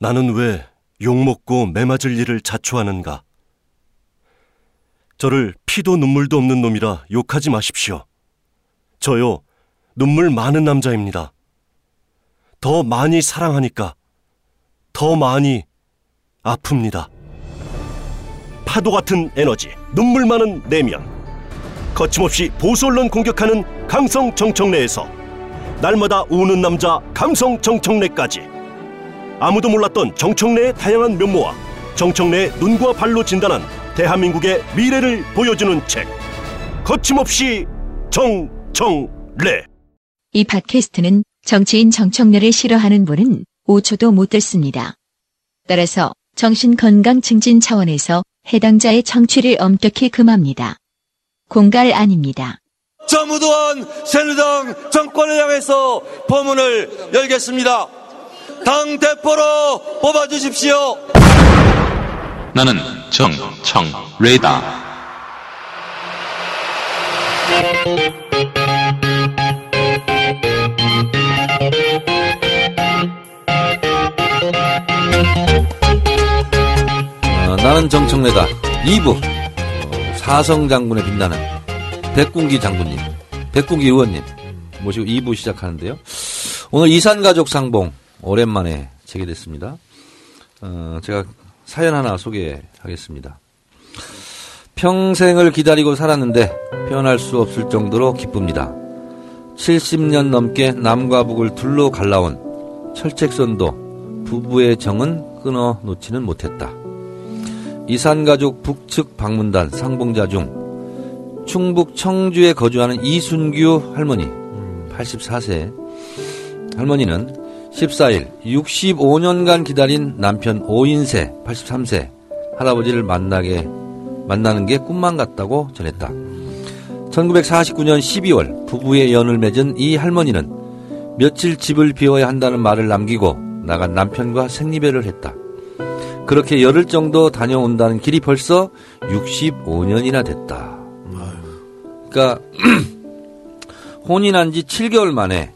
나는 왜 욕먹고 매맞을 일을 자초하는가? 저를 피도 눈물도 없는 놈이라 욕하지 마십시오. 저요, 눈물 많은 남자입니다. 더 많이 사랑하니까 더 많이 아픕니다. 파도 같은 에너지, 눈물 많은 내면. 거침없이 보수 언론 공격하는 강성 정청래에서 날마다 우는 남자 감성 정청래까지 아무도 몰랐던 정청래의 다양한 면모와 정청래의 눈과 발로 진단한 대한민국의 미래를 보여주는 책 거침없이 정청래 이 팟캐스트는 정치인 정청래를 싫어하는 분은 5초도 못 듣습니다. 따라서 정신건강 증진 차원에서 해당자의 청취를 엄격히 금합니다. 공갈 아닙니다. 저무도한 새누리당 정권을 향해서 포문을 열겠습니다. 당 대표로 뽑아주십시오. 나는 정청래다. 어, 나는 정청래다 2부 어, 사성 장군에 빛나는 백군기 장군님 백군기 의원님 모시고 2부 시작하는데요 오늘 이산가족 상봉 오랜만에 재개됐습니다. 어, 제가 사연 하나 소개하겠습니다. 평생을 기다리고 살았는데 표현할 수 없을 정도로 기쁩니다. 70년 넘게 남과 북을 둘러 갈라온 철책선도 부부의 정은 끊어 놓지는 못했다. 이산가족 북측 방문단 상봉자 중 충북 청주에 거주하는 이순규 할머니 84세 할머니는 14일 65년간 기다린 남편 오인세 83세 할아버지를 만나게 만나는 게 꿈만 같다고 전했다. 1949년 12월 부부의 연을 맺은 이 할머니는 며칠 집을 비워야 한다는 말을 남기고 나간 남편과 생리배를 했다. 그렇게 열흘 정도 다녀온다는 길이 벌써 65년이나 됐다. 그러니까 혼인한 지 7개월 만에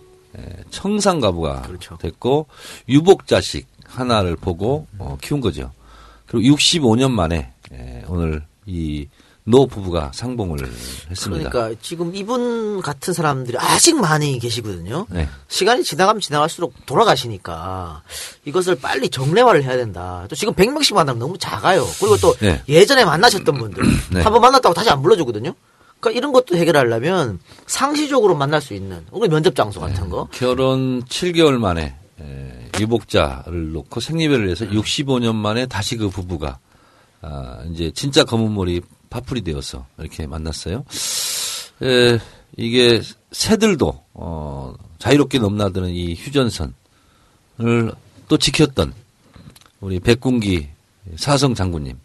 청산 가부가 그렇죠. 됐고 유복 자식 하나를 보고 어, 키운 거죠. 그리고 65년 만에 에, 오늘 이 노 부부가 상봉을 했습니다. 그러니까 지금 이분 같은 사람들이 아직 많이 계시거든요. 네. 시간이 지나가면 지나갈수록 돌아가시니까 이것을 빨리 정례화를 해야 된다. 또 지금 100명씩 만나면 너무 작아요. 그리고 또 네. 예전에 만나셨던 분들 네. 한번 만났다고 다시 안 불러주거든요. 그러니까 이런 것도 해결하려면 상시적으로 만날 수 있는 혹은 면접 장소 같은 거. 결혼 7개월 만에 에, 유복자를 놓고 생리배를 해서 65년 만에 다시 그 부부가 아, 이제 진짜 검은 머리 파풀이 되어서 이렇게 만났어요. 에, 이게 새들도 어, 자유롭게 넘나드는 이 휴전선을 또 지켰던 우리 백군기 사성 장군님.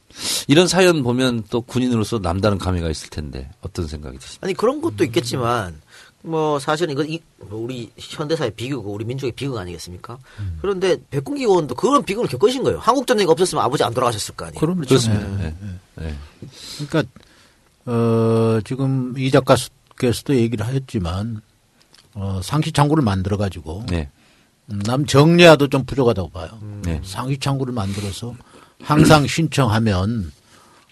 이런 사연 보면 또 군인으로서 남다른 감회가 있을 텐데 어떤 생각이 드십니까? 아니 그런 것도 있겠지만 뭐 사실은 이거 이- 뭐 우리 현대사의 비극이고 우리 민족의 비극 아니겠습니까? 그런데 백군기 의원도 그런 비극을 겪으신 거예요. 한국 전쟁이 없었으면 아버지 안 돌아가셨을 거 아니에요. 그럼 그렇습니다. 네. 네. 그러니까 어 지금 이 작가께서도 얘기를 하였지만 어 상시 창구를 만들어 가지고 네. 음, 남 정리화도 좀 부족하다고 봐요. 네. 상시 창구를 만들어서 항상 신청하면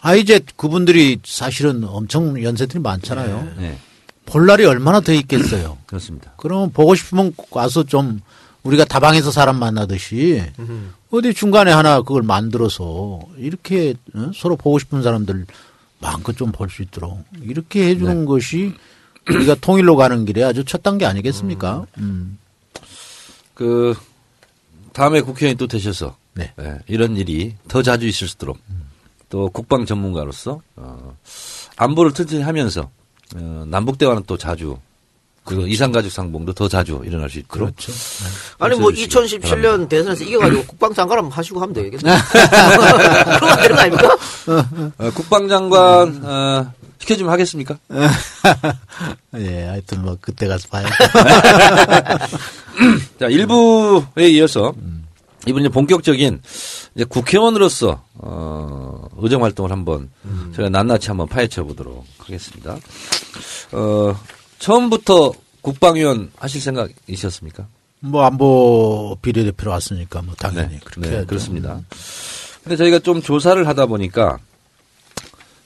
아 이제 그분들이 사실은 엄청 연세들이 많잖아요. 네. 볼 날이 얼마나 더 있겠어요. 그렇습니다. 그러면 보고 싶으면 와서 좀 우리가 다방에서 사람 만나듯이 어디 중간에 하나 그걸 만들어서 이렇게 어? 서로 보고 싶은 사람들 마음껏 좀 볼 수 있도록 이렇게 해주는 것이 우리가 통일로 가는 길에 아주 첫 단계 아니겠습니까? 음. 그 다음에 국회의원이 또 되셔서 네. 예, 이런 일이 더 자주 있을 수 있도록 또 국방 전문가로서 어, 안보를 튼튼히 하면서 어, 남북 대화는 또 자주 그리고 이산가족 상봉도 더 자주 일어날 수 있도록 그렇죠. 아니 뭐 해주시기 2017년 대선에서 이겨가지고 국방장관 한번 하시고 하면 되겠네. 그런 거 되는 거 아닙니까? 어, 국방장관 어, 시켜주면 하겠습니까? 예, 하여튼 뭐 그때 가서 봐요. 자, 1부에 이어서 이번 이제 본격적인 이제 국회의원으로서 어, 의정 활동을 한번 저희가 낱낱이 한번 파헤쳐 보도록 하겠습니다. 어, 처음부터 국방위원 하실 생각이셨습니까? 뭐 안보 비례대표로 왔으니까 뭐 당연히 네, 그렇게 네. 그렇습니다. 근데 저희가 좀 조사를 하다 보니까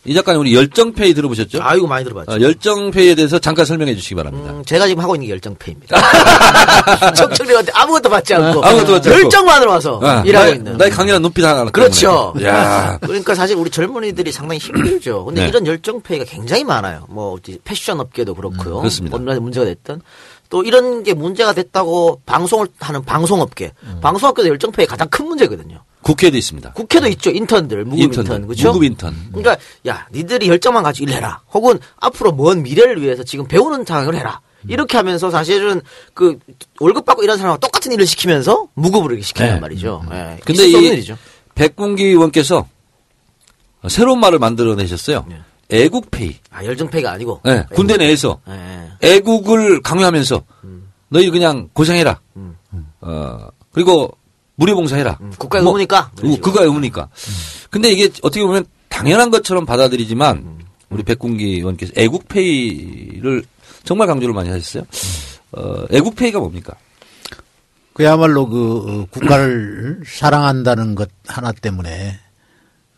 이 작가님 우리 열정페이 들어보셨죠? 아이고 많이 들어봤죠. 어, 열정페이에 대해서 잠깐 설명해 주시기 바랍니다. 음, 제가 지금 하고 있는 게 열정페입니다. 청청들한테 아무것도 받지 않고 아무것도 받지 않고. 열정만으로 와서 아, 일하고 나의- 있는. 나의 강렬한 눈빛 하나. 그렇죠. 야, 그러니까 사실 우리 젊은이들이 상당히 힘들죠. 근데 네. 이런 열정페이가 굉장히 많아요. 뭐 패션 업계도 그렇고요. 음, 그렇습니다. 얼마나 문제가 됐던 또 이런 게 문제가 됐다고 방송을 하는 방송업계, 음. 방송업계도 열정페이 가장 큰 문제거든요. 국회도 있습니다. 국회도 있죠. 인턴들, 무급 인턴, 인턴들, 그렇죠? 무급 인턴. 그러니까 야, 니들이 열정만 가지고 일해라. 혹은 앞으로 먼 미래를 위해서 지금 배우는 장을 해라. 이렇게 하면서 사실은 그 월급 받고 일하는 사람과 똑같은 일을 시키면서 무급으로 이렇게 시키는 네. 말이죠. 예. 근데 있을 수 없는 이 일이죠. 백군기 의원께서 새로운 말을 만들어내셨어요. 네. 애국페이. 아, 열정페이가 아니고. 네, 군대 내에서 예. 애국을 강요하면서 너희 그냥 고생해라. 어, 그리고 무료봉사해라. 음, 국가의 뭐, 의무니까. 우- 그거의 의무니까. 근데 이게 어떻게 보면 당연한 것처럼 받아들이지만 우리 백군기 의원께서 애국페이를 정말 강조를 많이 하셨어요. 어, 애국페이가 뭡니까? 그야말로 그 어, 국가를 사랑한다는 것 하나 때문에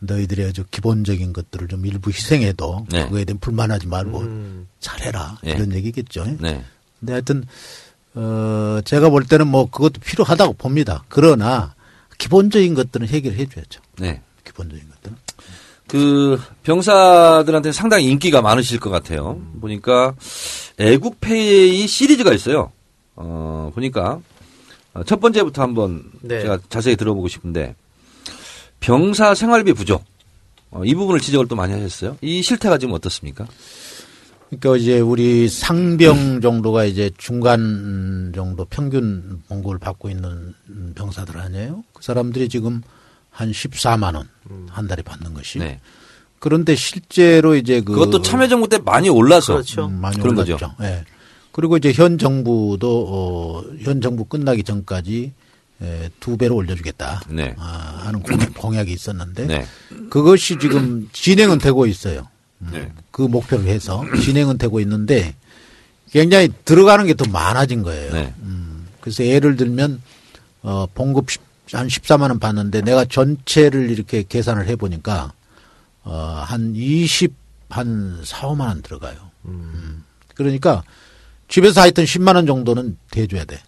너희들의 아주 기본적인 것들을 좀 일부 희생해도 네. 그거에 대한 불만하지 말고 음. 잘해라 네. 이런 얘기겠죠. 네. 근데 하여튼 어 제가 볼 때는 뭐 그것도 필요하다고 봅니다. 그러나 기본적인 것들은 해결해 줘야죠. 네. 기본적인 것들은. 그 병사들한테 상당히 인기가 많으실 것 같아요. 보니까 애국페이 시리즈가 있어요. 어, 보니까 어, 첫 번째부터 한번 네. 제가 자세히 들어보고 싶은데 병사 생활비 부족 어, 이 부분을 지적을 또 많이 하셨어요. 이 실태가 지금 어떻습니까? 그러니까 이제 우리 상병 정도가 이제 중간 정도 평균 봉급을 받고 있는 병사들 아니에요? 그 사람들이 지금 한 14만 원 한 달에 받는 것이. 네. 그런데 실제로 이제 그 그것도 참여정부 때 많이 올라서 그렇죠. 음, 많이 그런 올랐죠. 거죠. 예. 그리고 이제 현 정부도 어, 현 정부 끝나기 전까지 에, 두 배로 올려주겠다 네. 아, 하는 공약, 공약이 있었는데 네. 그것이 지금 진행은 되고 있어요. 음, 네. 그 목표를 해서 진행은 되고 있는데 굉장히 들어가는 게 더 많아진 거예요. 네. 음, 그래서 예를 들면 어, 봉급 10, 한 14만 원 받는데 내가 전체를 이렇게 계산을 해보니까 어, 한 20, 한 4, 5만 원 들어가요. 음. 그러니까 집에서 하여튼 10만 원 정도는 대줘야 돼.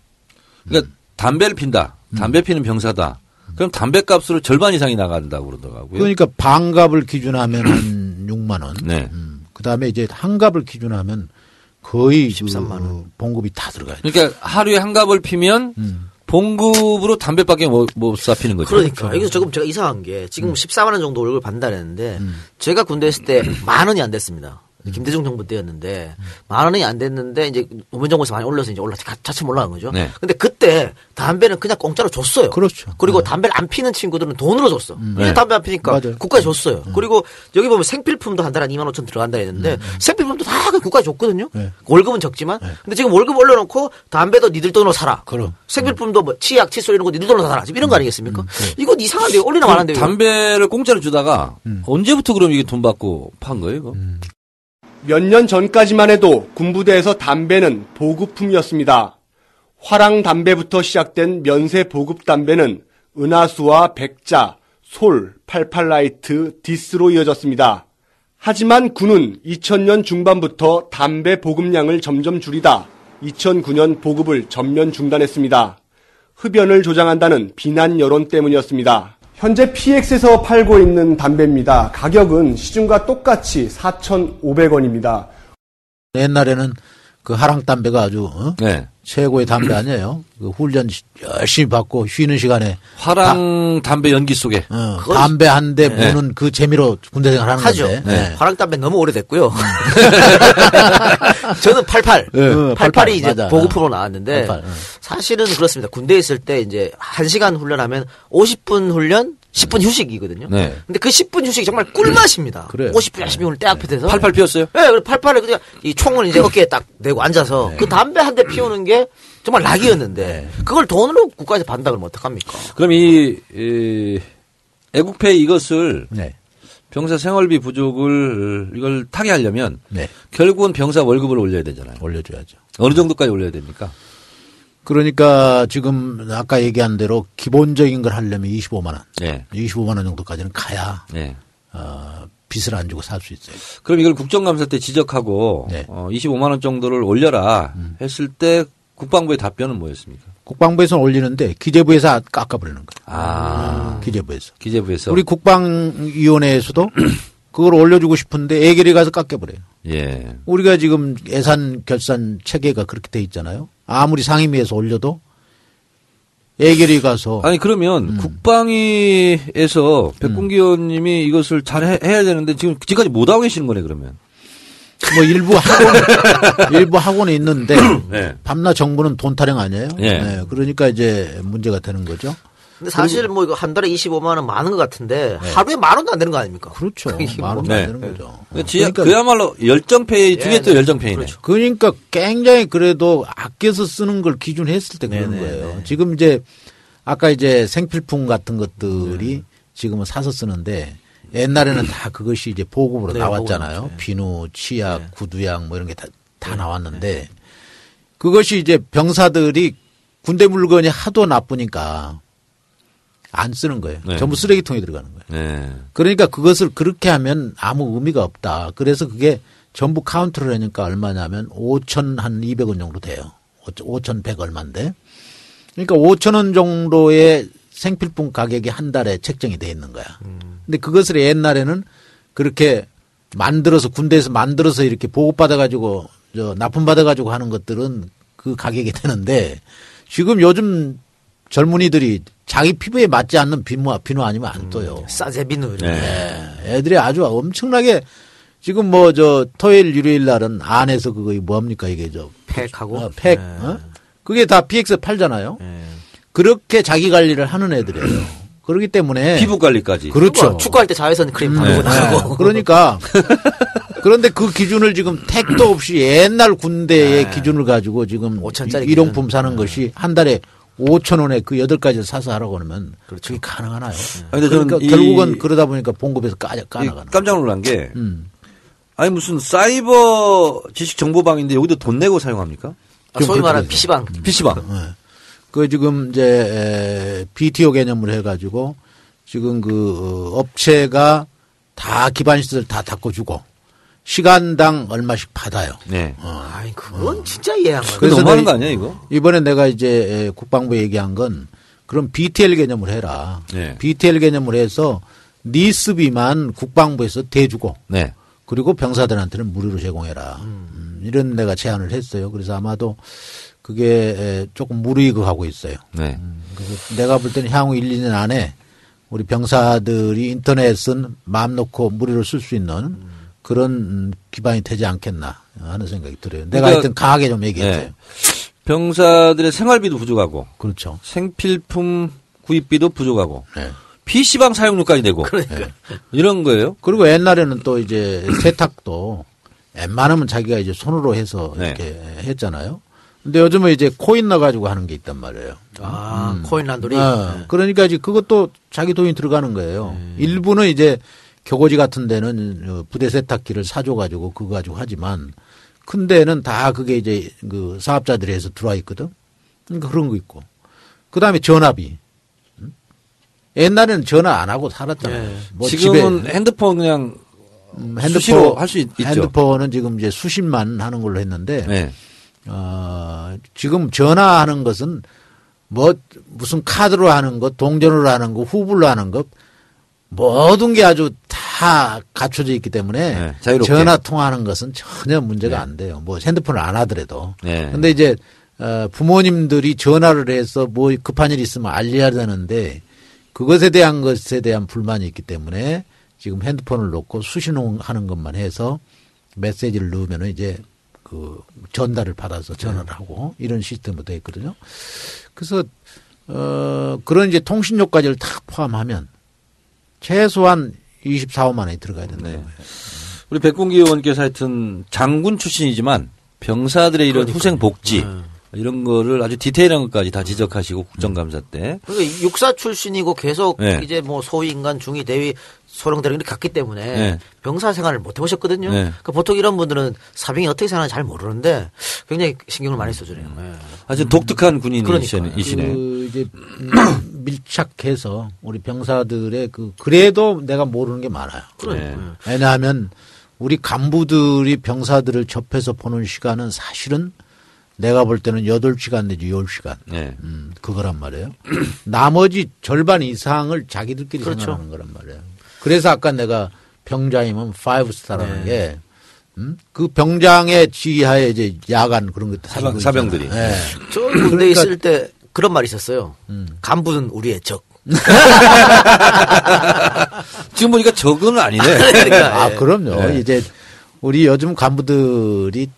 그러니까 담배를 핀다. 담배 피는 병사다. 그럼 담배 값으로 절반 이상이 나간다고 그러더라고요. 그러니까 반값을 기준하면 한 6만 원. 네. 음, 그다음에 이제 한갑을 기준하면 거의 13만 원. 그 봉급이 다 들어가요. 그러니까 하루에 한 갑을 피면 음. 봉급으로 담배밖에 못, 못 사피는 거죠. 그러니까 여기서 조금 제가 이상한 게 지금 14만 원 정도 월급을 받는다는데 제가 군대 있을 때 만 원이 안 됐습니다. 김대중 정부 때였는데 만 원이 안 됐는데 이제 노무현 정부에서 많이 올려서 이제 올라 자- 차츰 올라간 거죠. 네. 근데 그때 담배는 그냥 공짜로 줬어요. 그렇죠. 그리고 네. 담배를 안 피는 친구들은 돈으로 줬어. 이제 네. 담배 안 피니까 맞아요. 국가에 줬어요. 그리고 여기 보면 생필품도 한 달에 한 2만 5천 들어간다 했는데 생필품도 다 그냥 국가에 줬거든요. 네. 월급은 적지만. 근데 지금 월급 올려놓고 담배도 니들 돈으로 사라. 그럼. 생필품도 뭐 치약, 칫솔 이런 거 니들 돈으로 사라. 지금 이런 거 아니겠습니까? 이건 이상한데 올리나. 이거. 담배를 공짜로 주다가 음. 언제부터 그럼 이게 돈 받고 판 거예요? 이거? 몇 년 전까지만 해도 군부대에서 담배는 보급품이었습니다. 화랑 담배부터 시작된 면세 보급 담배는 은하수와 백자, 솔, 팔팔라이트, 디스로 이어졌습니다. 하지만 군은 2000년 중반부터 담배 보급량을 점점 줄이다 2009년 보급을 전면 중단했습니다. 흡연을 조장한다는 비난 여론 때문이었습니다. 현재 PX에서 팔고 있는 담배입니다. 가격은 시중과 똑같이 4,500원입니다. 옛날에는 그 하랑 담배가 아주 어? 네. 최고의 담배 아니에요. 그 훈련 열심히 받고 쉬는 시간에 화랑 담배 연기 속에 어, 담배 한 대 무는 그 재미로 군대 생활하는 하죠. 건데. 네. 네. 화랑 담배 너무 오래됐고요. 저는 88. 네. 88이 이제 맞아. 보급으로 나왔는데 88, 응. 사실은 그렇습니다. 군대에 있을 때 이제 1 시간 훈련하면 50분 훈련, 10분 휴식이거든요. 네. 근데 그 10분 휴식이 정말 꿀맛입니다. 그래요. 50분 열심히 훈련 때 앞에서. 팔팔 피웠어요? 네, 88을 그냥 이 총을 이제 어깨에 딱 대고 앉아서 그 담배 한 대 피우는 게 정말 낙이었는데 그걸 돈으로 국가에서 받는다 그러면 어떡합니까? 그럼 이, 이 애국페이 이것을 네. 병사 생활비 부족을 이걸 타게 하려면 네. 결국은 병사 월급을 올려야 되잖아요. 올려줘야죠. 어느 정도까지 올려야 됩니까? 그러니까 지금 아까 얘기한 대로 기본적인 걸 하려면 25만 원. 네. 25만 원 정도까지는 가야 네. 어, 빚을 안 주고 살 수 있어요. 그럼 이걸 국정감사 때 지적하고 네. 어, 25만 원 정도를 올려라 했을 때 국방부의 답변은 뭐였습니까? 국방부에서는 올리는데 기재부에서 깎아버리는 거예요. 아, 기재부에서. 기재부에서 우리 국방위원회에서도 그걸 올려주고 싶은데 애결이 가서 깎여버려요. 예. 우리가 지금 예산 결산 체계가 그렇게 돼 있잖아요. 아무리 상임위에서 올려도 애결이 가서 아니 그러면 음. 국방위에서 백군기 의원님이 이것을 잘 해, 해야 되는데 지금 지금까지 못 하고 계시는 거네 그러면. 뭐 일부 학원 일부 학원에 있는데 네. 밤낮 정부는 돈 타령 아니에요? 예. 네, 그러니까 이제 문제가 되는 거죠. 근데 사실 뭐 이거 한 달에 25만 원 많은 것 같은데 하루에 만 원도 안 되는 거 아닙니까? 그렇죠. 그게 뭐- 말은 네. 안 되는 거죠. 그지 그러니까 그야말로 열정페이 중에 예, 또 네. 열정페이네. 그렇죠. 그러니까 굉장히 그래도 아껴서 쓰는 걸 기준했을 때 그런 네네, 거예요. 네. 지금 이제 아까 이제 생필품 같은 것들이 지금은 사서 쓰는데 옛날에는 다 그것이 이제 보급으로 네, 나왔잖아요. 네. 비누, 치약, 구두약 뭐 이런 게다다 나왔는데 그것이 이제 병사들이 군대 물건이 하도 나쁘니까 안 쓰는 거예요. 네. 전부 쓰레기통에 들어가는 거예요. 네. 그러니까 그것을 그렇게 하면 아무 의미가 없다. 그래서 그게 전부 카운트를 하니까 얼마냐면 5천 한 200원 정도 돼요. 5천100 얼마인데. 그러니까 5천 원 정도의 생필품 가격이 한 달에 책정이 돼 있는 거야. 근데 그것을 옛날에는 그렇게 만들어서 군대에서 만들어서 이렇게 보급받아 가지고 저 납품 받아 가지고 하는 것들은 그 가격이 되는데 지금 요즘 젊은이들이 자기 피부에 맞지 않는 비누, 비누 아니면 안 떠요. 싸제 비누 네. 거. 네. 애들이 아주 엄청나게 지금 뭐 저 토요일 일요일 날은 안에서 그거 뭡니까 이게 저 팩하고 어, 팩 네. 어? 그게 다 PX 팔잖아요. 네. 그렇게 자기 관리를 하는 애들이에요. 그렇기 때문에 피부 관리까지. 그렇죠. 축구할 때 자외선 크림 바르고 네. 나가고 그러니까 그런데 그 기준을 지금 택도 없이 옛날 군대의 기준을 가지고 지금 5천짜리 일용품 기준. 사는 것이 한 달에 5천 원에 그 여덟 가지 사서 하라고 그러면 그게 가능하나요? 아니, 근데 저는 그러니까 이- 결국은 그러다 보니까 봉급에서 까, 이 까나가는. 깜짝 놀란 게 음. 아니 무슨 사이버 지식 정보방인데 여기도 돈 내고 사용합니까? 아, 소위 말하는 그렇죠. PC방 PC방. 그 지금 이제 에, BTO 개념을 해가지고 지금 그 어, 업체가 다 기반 시설 다 닦아주고 시간당 얼마씩 받아요. 네. 아이 그건 진짜 이해 안 가요. 그래서 그래서 너무하는 내- 거 아니야 이거? 이번에 내가 이제 에, 국방부에 얘기한 건 그럼 BTL 개념을 해라. 네. BTL 개념을 해서 니스비만 국방부에서 대주고 네. 그리고 병사들한테는 무료로 제공해라. 음, 이런 내가 제안을 했어요. 그래서 아마도 그게 에, 조금 무르익어가고 있어요. 네. 그래서 내가 볼 때는 향후 1, 2년 안에 우리 병사들이 인터넷은 마음 놓고 무료로 쓸 수 있는 그런 음, 기반이 되지 않겠나 하는 생각이 들어요. 내가 그러니까- 하여튼 강하게 좀 얘기했어요. 네. 병사들의 생활비도 부족하고 그렇죠. 생필품 구입비도 부족하고 네. PC방 사용료까지 내고 그러니까. 이런 거예요? 그리고 옛날에는 또 이제 세탁도 웬만하면 자기가 이제 손으로 해서 네. 이렇게 했잖아요. 근데 요즘은 이제 코인 넣어가지고 하는 게 있단 말이에요. 아 코인 란돌이 어, 네. 그러니까 이제 그것도 자기 돈이 들어가는 거예요. 일부는 이제 교고지 같은 데는 어, 부대 세탁기를 사줘가지고 그거 가지고 하지만 큰 데는 다 그게 이제 그 사업자들이 해서 들어와 있거든. 그러니까 그런 거 있고. 그 다음에 전화비. 음? 옛날에는 전화 안 하고 살았잖아요. 네. 뭐 지금은 핸드폰 그냥 음, 수시로 할수 있- 있죠. 핸드폰은 지금 이제 수십만 하는 걸로 했는데 네. 어, 지금 전화하는 것은 뭐 무슨 카드로 하는 것, 동전으로 하는 것, 후불로 하는 것 모든 게 아주 다 갖춰져 있기 때문에 네, 자유롭게. 전화 통화하는 것은 전혀 문제가 안 돼요. 뭐 핸드폰을 안 하더라도. 네. 근데 이제 어, 부모님들이 전화를 해서 뭐 급한 일 있으면 알려야 되는데 그것에 대한 것에 대한 불만이 있기 때문에 지금 핸드폰을 놓고 수신호하는 것만 해서 메시지를 넣으면은 이제 그 전달을 받아서 전화를 하고 이런 시스템으로 되어 있거든요. 그래서 어 그런 이제 통신료까지를 다 포함하면 최소한 24만 원이 들어가야 된다. 네. 우리 백군기 의원께서 하여튼 장군 출신이지만 병사들의 이런 후생 복지 이런 거를 아주 디테일한 것까지 다 지적하시고 국정감사 때 그러니까 육사 출신이고 계속 네. 이제 뭐 소위 인간 중위 대위 소령대령 이렇게 갔기 때문에 네. 병사 생활을 못 해보셨거든요. 네. 그러니까 보통 이런 분들은 사병이 어떻게 생활하는지 잘 모르는데 굉장히 신경을 많이 써주네요. 예. 아주 독특한 군인이시네. 그러니까요. 이시네. 그 이제 음, 밀착해서 우리 병사들의 그 그래도 내가 모르는 게 많아요. 네. 왜냐하면 우리 간부들이 병사들을 접해서 보는 시간은 사실은 내가 볼 때는 8시간 내지 10시간. 네. 음, 그거란 말이에요. 나머지 절반 이상을 자기들끼리 그렇죠. 생각하는 거란 말이에요. 그래서 아까 내가 병장이면 5스타라는 네. 게, 음? 그 병장의 지휘하에 이제 야간 그런 것도 사병- 사병들이. 예. 저 군대에 그러니까- 있을 때 그런 말이 있었어요. 간부는 우리의 적. 지금 보니까 적은 아니네. 그러니까, 아, 예. 그럼요. 네. 이제 우리 요즘 간부들이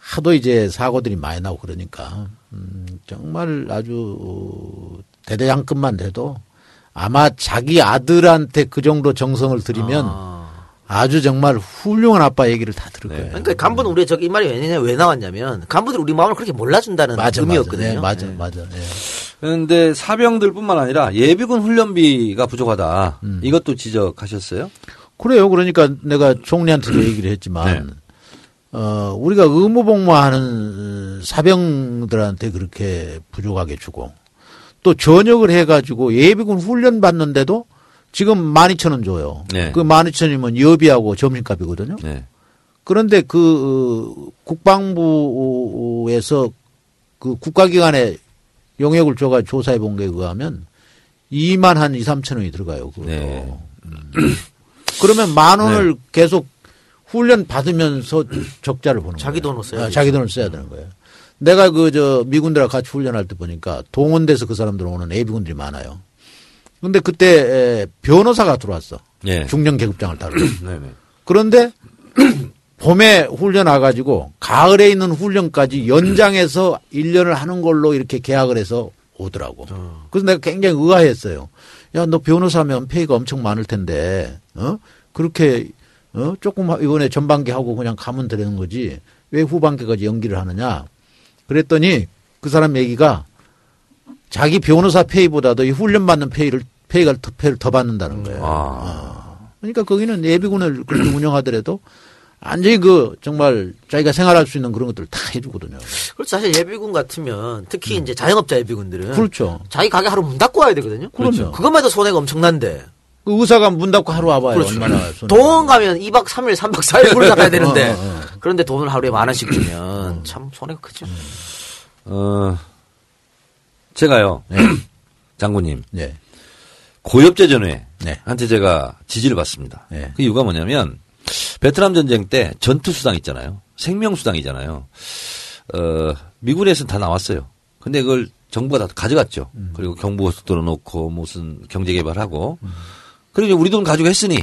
하도 이제 사고들이 많이 나고 그러니까 음, 정말 아주 대대장급만 돼도 아마 자기 아들한테 그 정도 정성을 들이면 아. 주 정말 훌륭한 아빠 얘기를 다 들을 거예요. 그러니까 간부는 우리의 적이 말이 왜냐 왜 나왔냐면 간부들이 우리 마음을 그렇게 몰라준다는 맞아, 의미였거든요. 맞아. 네, 맞아, 예. 맞아. 예. 그런데 사병들뿐만 아니라 예비군 훈련비가 부족하다. 음. 이것도 지적하셨어요? 그래요. 그러니까 내가 총리한테도 얘기를 했지만, 네. 어, 우리가 의무복무하는 사병들한테 그렇게 부족하게 주고, 또 전역을 해가지고 예비군 훈련 받는데도 지금 12,000원 줘요. 네. 그 12,000원이면 여비하고 점심값이거든요. 네. 그런데 그 어, 국방부에서 그 국가기관에 용역을 줘가 조사해 본 거에 의하면 2만 한 2, 3천 원이 들어가요. 그것도. 네. 음. 그러면 만 원을 계속 훈련 받으면서 적자를 보는 자기 거예요. 돈으로 써야 아, 자기 돈을 써야 되는 거예요. 내가 그 저 미군들하고 같이 훈련할 때 보니까 동원돼서 그 사람들 오는 예비군들이 많아요. 근데 그때 에, 변호사가 들어왔어. 네. 중령 계급장을. 네네. 그런데 봄에 훈련 와가지고 가을에 있는 훈련까지 연장해서 1년을 하는 걸로 이렇게 계약을 해서 오더라고. 그래서 내가 굉장히 의아했어요. 야, 너 변호사면 페이가 엄청 많을 텐데, 어? 그렇게, 어? 조금 이번에 전반기 하고 그냥 가면 되는 거지. 왜 후반기까지 연기를 하느냐. 그랬더니 그 사람 얘기가 자기 변호사 페이보다도 이 훈련받는 페이를, 페이가 더, 페이를 더 받는다는 거예요. 아. 그러니까 거기는 예비군을 그렇게 운영하더라도 완전히 그 정말 자기가 생활할 수 있는 그런 것들을 다 해주거든요. 그렇죠. 사실 예비군 같으면 특히 이제 자영업자 예비군들은 그렇죠. 자기 가게 하루 문 닫고 와야 되거든요. 그럼요. 그것만 해도 손해가 엄청난데. 그 의사가 문 닫고 하루 와봐요. 그렇죠. 동원 가면 2박 3일, 3박 4일 문을 닫아야 되는데. 어, 어, 어. 그런데 돈을 하루에 만 원씩 주면 참 손해가 크죠. 어, 제가요. 장군님. 네. 고엽제 전회 네. 한테 제가 지지를 받습니다. 네. 그 이유가 뭐냐면 베트남 전쟁 때 전투 수당 있잖아요. 생명 수당이잖아요. 어, 미군에서는 다 나왔어요. 근데 그걸 정부가 다 가져갔죠. 음. 그리고 경부고속도로 놓고 무슨 경제 개발하고 그리고 이제 우리 돈 가지고 했으니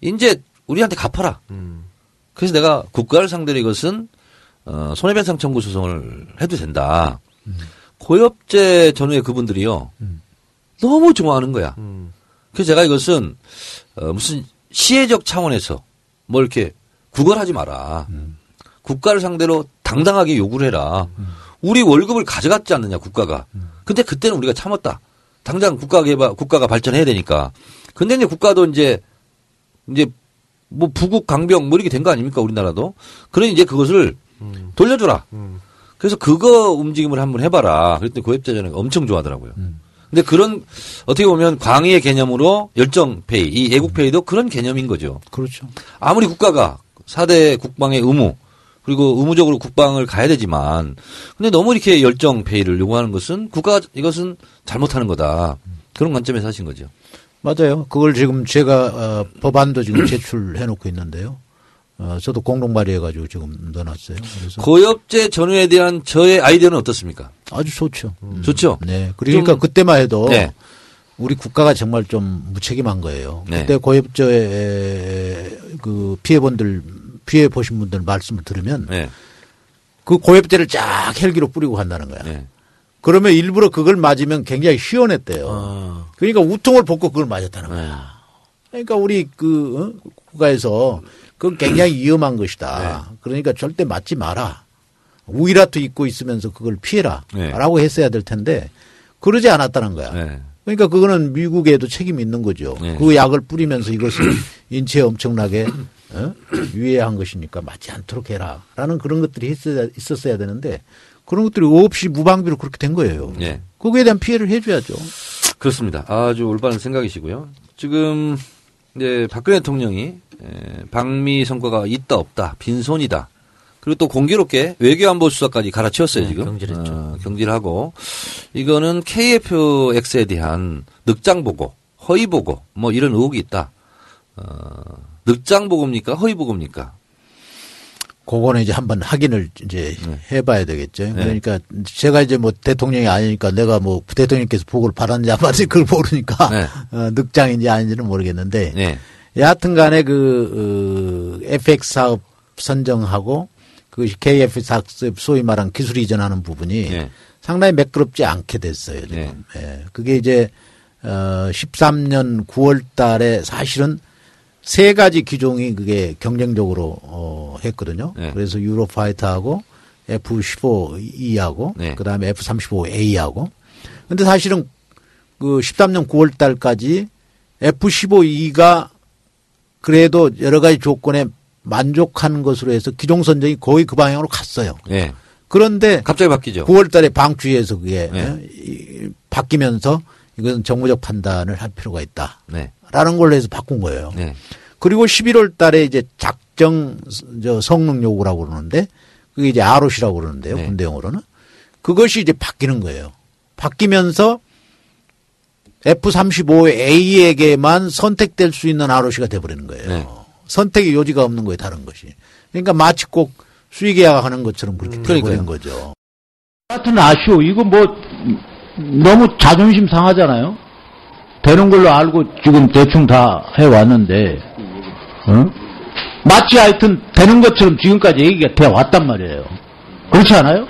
이제 우리한테 갚아라. 음. 그래서 내가 국가를 상대로 이것은 어, 손해배상 청구 소송을 해도 된다. 고엽제 전후에 그분들이요. 너무 좋아하는 거야. 음. 그래서 제가 이것은 어, 무슨 시혜적 차원에서 뭐 이렇게 구걸하지 마라. 국가를 상대로 당당하게 요구를 해라. 우리 월급을 가져갔지 않느냐 국가가. 근데 그때는 우리가 참았다. 당장 국가 개발 국가가 발전해야 되니까. 근데 이제 국가도 이제 이제 뭐 부국 강병 뭐 이렇게 된 거 아닙니까 우리나라도. 그러니 이제 그것을 돌려줘라. 그래서 그거 움직임을 한번 해봐라. 그랬더니 고엽자전에 엄청 좋아하더라고요. 근데 그런 어떻게 보면 광의의 개념으로 열정페이, 이 애국페이도 그런 개념인 거죠. 그렇죠. 아무리 국가가 4대 국방의 의무 그리고 의무적으로 국방을 가야 되지만 근데 너무 이렇게 열정페이를 요구하는 것은 국가가 이것은 잘못하는 거다. 그런 관점에서 하신 거죠. 맞아요. 그걸 지금 제가 어, 법안도 지금 제출해 놓고 있는데요. 어, 저도 공동 발의해가지고 지금 넣어놨어요. 그래서 고엽제 전후에 대한 저의 아이디어는 어떻습니까? 아주 좋죠. 음. 좋죠? 네. 그러니까 좀- 그때만 해도 네. 우리 국가가 정말 좀 무책임한 거예요. 네. 그때 고엽제의 그 피해본들 피해 보신 분들 말씀을 들으면 네. 그 고엽제를 쫙 헬기로 뿌리고 간다는 거야. 네. 그러면 일부러 그걸 맞으면 굉장히 시원했대요. 어. 그러니까 우통을 벗고 그걸 맞았다는 거야. 네. 그러니까 우리 그 어? 국가에서 그건 굉장히 위험한 것이다. 그러니까 절대 맞지 마라. 우이라트 입고 있으면서 그걸 피해라라고 네. 했어야 될 텐데 그러지 않았다는 거야. 네. 그러니까 그거는 미국에도 책임이 있는 거죠. 네. 그 약을 뿌리면서 이것을 인체에 엄청나게 어? 유해한 것이니까 맞지 않도록 해라라는 그런 것들이 있어야, 있었어야 되는데 그런 것들이 없이 무방비로 그렇게 된 거예요. 네. 거기에 대한 피해를 해줘야죠. 그렇습니다. 아주 올바른 생각이시고요. 지금 이제 박근혜 대통령이 에, 방미 성과가 있다 없다 빈손이다. 그리고 또 공교롭게 외교안보 수사까지 갈아치웠어요 네, 지금. 경질했죠. 어, 경질하고 이거는 KFX에 대한 늑장 보고, 허위 보고 뭐 이런 의혹이 있다. 어, 늑장 보고입니까, 허위 보고입니까? 그거는 이제 한번 확인을 이제 네. 해봐야 되겠죠. 그러니까 제가 이제 뭐 대통령이 아니니까 내가 뭐 대통령께서 보고를 받았는지 안 받았는지 그걸 모르니까 네. 어, 늑장인지 아닌지는 모르겠는데 네, 여하튼 간에 그, 어, FX 사업 선정하고 그것이 KF 사업 소위 말한 기술 이전하는 부분이 네. 상당히 매끄럽지 않게 됐어요. 지금. 네. 예. 그게 이제 어 13년 9월 달에 사실은 세 가지 기종이 그게 경쟁적으로 어 했거든요. 네. 그래서 유로파이터하고 F-15E하고 네. 그다음에 F-35A하고 근데 사실은 그 13년 9월 달까지 F-15E가 그래도 여러 가지 조건에 만족한 것으로 해서 기종 선정이 거의 그 방향으로 갔어요. 네. 그런데 갑자기 바뀌죠. 9월 달에 방주에서 그게 네. 어, 이- 바뀌면서 이것은 정무적 판단을 할 필요가 있다. 네, 라는 걸로 해서 바꾼 거예요. 네, 그리고 11월 달에 이제 작정 저 성능 요구라고 그러는데 그게 이제 ROC라고 그러는데요. 네. 군대용어로는 그것이 이제 바뀌는 거예요. 바뀌면서 F-35A에게만 선택될 수 있는 ROC가 돼버리는 거예요. 네. 선택의 요지가 없는 거예요. 다른 것이. 그러니까 마치 꼭 수의 계약하는 것처럼 그렇게 돼버린 거죠. 하여튼 아쉬워. 이거 뭐 너무 자존심 상하잖아요. 되는 걸로 알고 지금 대충 다 해왔는데, 어? 마치 하여튼 되는 것처럼 지금까지 얘기가 돼 왔단 말이에요. 그렇지 않아요?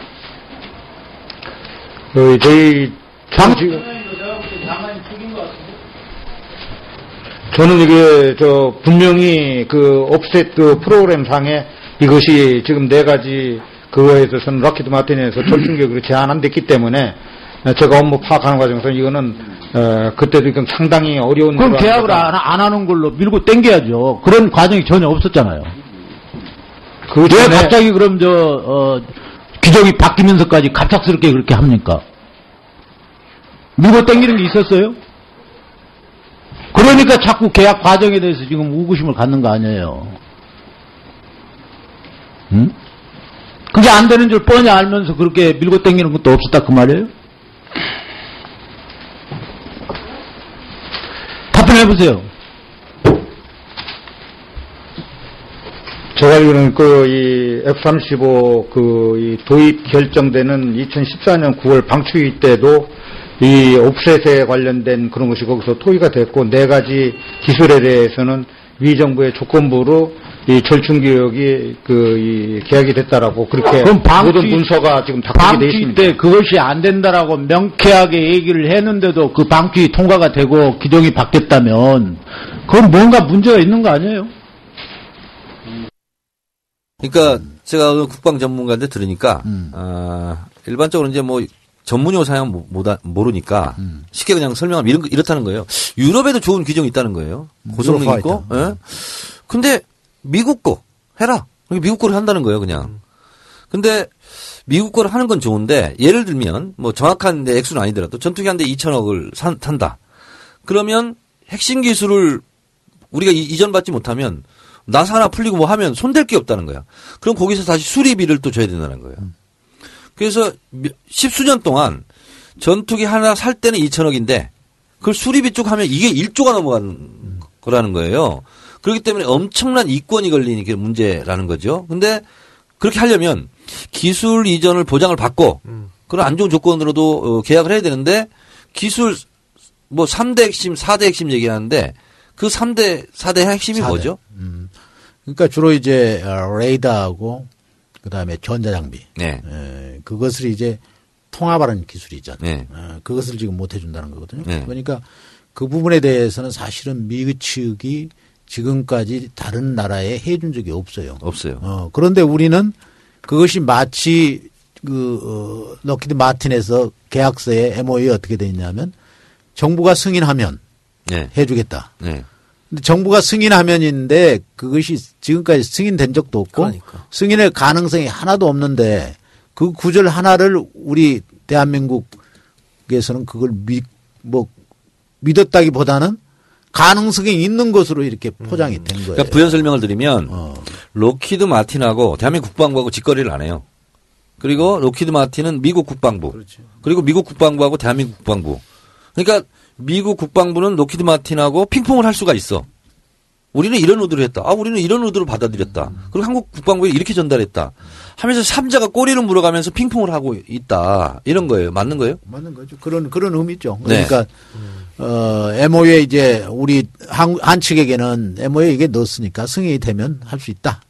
그 저희 방, 저는 이게 저 분명히 그 옵셋 그 프로그램 상에 이것이 지금 네 가지 그거에 대해서는 락키드 마틴에서 절충격으로 제한안 됐기 때문에 제가 업무 파악하는 과정에서 이거는 어, 그때도 이건 상당히 어려운 그럼 계약을. 안, 안 하는 걸로 밀고 땡겨야죠. 그런 과정이 전혀 없었잖아요. 그왜 전에 갑자기 그럼 저, 어, 규정이 바뀌면서까지 갑작스럽게 그렇게 합니까? 밀고 땡기는 게 있었어요? 그러니까 자꾸 계약 과정에 대해서 지금 우구심을 갖는 거 아니에요. 응? 그게 안 되는 줄 뻔히 알면서 그렇게 밀고 땡기는 것도 없었다 그 말이에요? 답변해 보세요. 제가 알기로는 그이 F-35 그 이 도입 결정되는 2014년 9월 방출기 때도 이 옵셋에 관련된 그런 것이 거기서 토의가 됐고 네 가지 기술에 대해서는 위 정부의 조건부로 이 절충기역이 그이 계약이 됐다라고 그렇게 그럼 방치- 모든 문서가 지금 답변이 돼 방치 있습니다. 때 그것이 안 된다라고 명쾌하게 얘기를 했는데도 그 방치 통과가 되고 기종이 바뀌었다면 그건 뭔가 문제가 있는 거 아니에요? 그러니까 제가 그 국방 전문가한테 들으니까 음. 아, 일반적으로 이제 뭐 전문용어 사용 못, 못, 모르니까 음. 쉽게 그냥 설명하면 이런, 거- 이렇다는 거예요. 유럽에도 좋은 규정이 있다는 거예요. 고성능 있고. 예? 근데 미국 거 해라. 그러니까 미국 거를 한다는 거예요, 그냥. 근데 미국 거를 하는 건 좋은데 예를 들면 뭐 정확한 내 액수는 아니더라도 전투기 한 대 2천억을 산, 탄다. 그러면 핵심 기술을 우리가 이- 이전 받지 못하면 나사 하나 풀리고 뭐 하면 손댈 게 없다는 거야. 그럼 거기서 다시 수리비를 또 줘야 된다는 거예요. 그래서 몇- 십수년 동안 전투기 하나 살 때는 2천억인데 그걸 수리비 쭉 하면 이게 1조가 넘어가는 거라는 거예요. 그렇기 때문에 엄청난 이권이 걸리는 게 문제라는 거죠. 근데 그렇게 하려면 기술 이전을 보장을 받고 그런 안 좋은 조건으로도 어, 계약을 해야 되는데 기술 뭐 3대 핵심, 4대 핵심 얘기하는데 그 3대, 4대 핵심이 사대. 뭐죠? 그러니까 주로 이제 어, 레이더하고 그다음에 전자장비 네. 에, 그것을 이제 통합하는 기술이잖아요. 네. 어, 그것을 지금 못 해준다는 거거든요. 네. 그러니까 그 부분에 대해서는 사실은 미국 측이 지금까지 다른 나라에 해준 적이 없어요. 없어요. 어, 그런데 우리는 그것이 마치 그 어, 럭키드 마틴에서 계약서에 MOU 어떻게 돼 있냐면 정부가 승인하면 네. 해주겠다. 네. 근데 정부가 승인하면인데 그것이 지금까지 승인된 적도 없고 그러니까. 승인의 가능성이 하나도 없는데 그 구절 하나를 우리 대한민국에서는 그걸 믿, 뭐 믿었다기보다는 가능성이 있는 것으로 이렇게 포장이 된 거예요. 그러니까 부연 설명을 드리면 어. 록히드 마틴하고 대한민국 국방부하고 직거래를 안 해요. 그리고 록히드 마틴은 미국 국방부. 그리고 미국 국방부하고 대한민국 국방부. 그러니까 미국 국방부는 록히드 마틴하고 핑퐁을 할 수가 있어. 우리는 이런 의도를 했다. 아, 우리는 이런 의도를 받아들였다. 그리고 한국 국방부에 이렇게 전달했다. 하면서 삼자가 꼬리를 물어가면서 핑퐁을 하고 있다. 이런 거예요. 맞는 거예요? 맞는 거죠. 그런 그런 의미죠. 네. 그러니까 어 MOA에 이제 우리 한, 한 측에게는 MOA에 이게 넣었으니까 승인이 되면 할 수 있다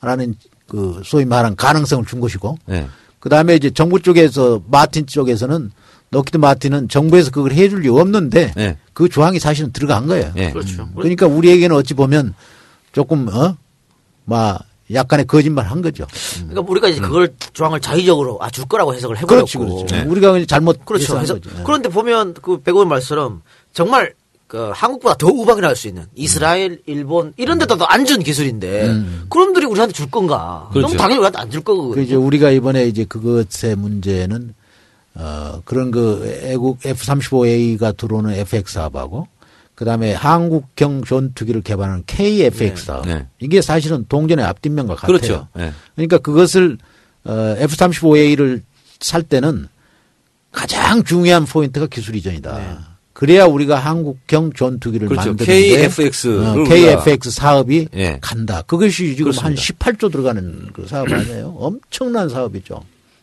라는 그 소위 말한 가능성을 준 것이고 네. 그 다음에 이제 정부 쪽에서 마틴 쪽에서는 록히드 마틴은 정부에서 그걸 해줄 리 없는데 네. 그 조항이 사실은 들어간 거예요. 네. 그렇죠. 그러니까 우리에게는 어찌 보면 조금 어막 약간의 거짓말 한 거죠. 그러니까 우리가 이제 그걸 조항을 자의적으로 아 줄 거라고 해석을 해버렸고. 그렇지. 우리가 그냥 잘못 그렇죠. 네. 그런데 보면 그 백오원 말처럼 정말 그 한국보다 더 우박이 날 수 있는 이스라엘, 일본 이런 데다도 안준 기술인데 그놈들이 우리한테 줄 건가? 그렇죠. 그럼 당연히 우리한테 안줄그 거거든요. 이제 우리가 이번에 이제 그것의 문제는 어 그런 그 애국 F-35A가 들어오는 FX 사업하고 그다음에 한국경 전투기를 개발하는 KFX 사업 네. 이게 사실은 동전의 앞뒷면과 같아요. 그렇죠. 네. 그러니까 그것을 어 F-35A를 살 때는 가장 중요한 포인트가 기술 이전이다. 그래야 우리가 한국경 전투기를 그렇죠. 만드는데 KFX 를 어, KFX 사업이 예. 간다. 그것이 지금 한 그렇습니다. 18조 들어가는 그 사업 아니에요? 엄청난 사업이죠.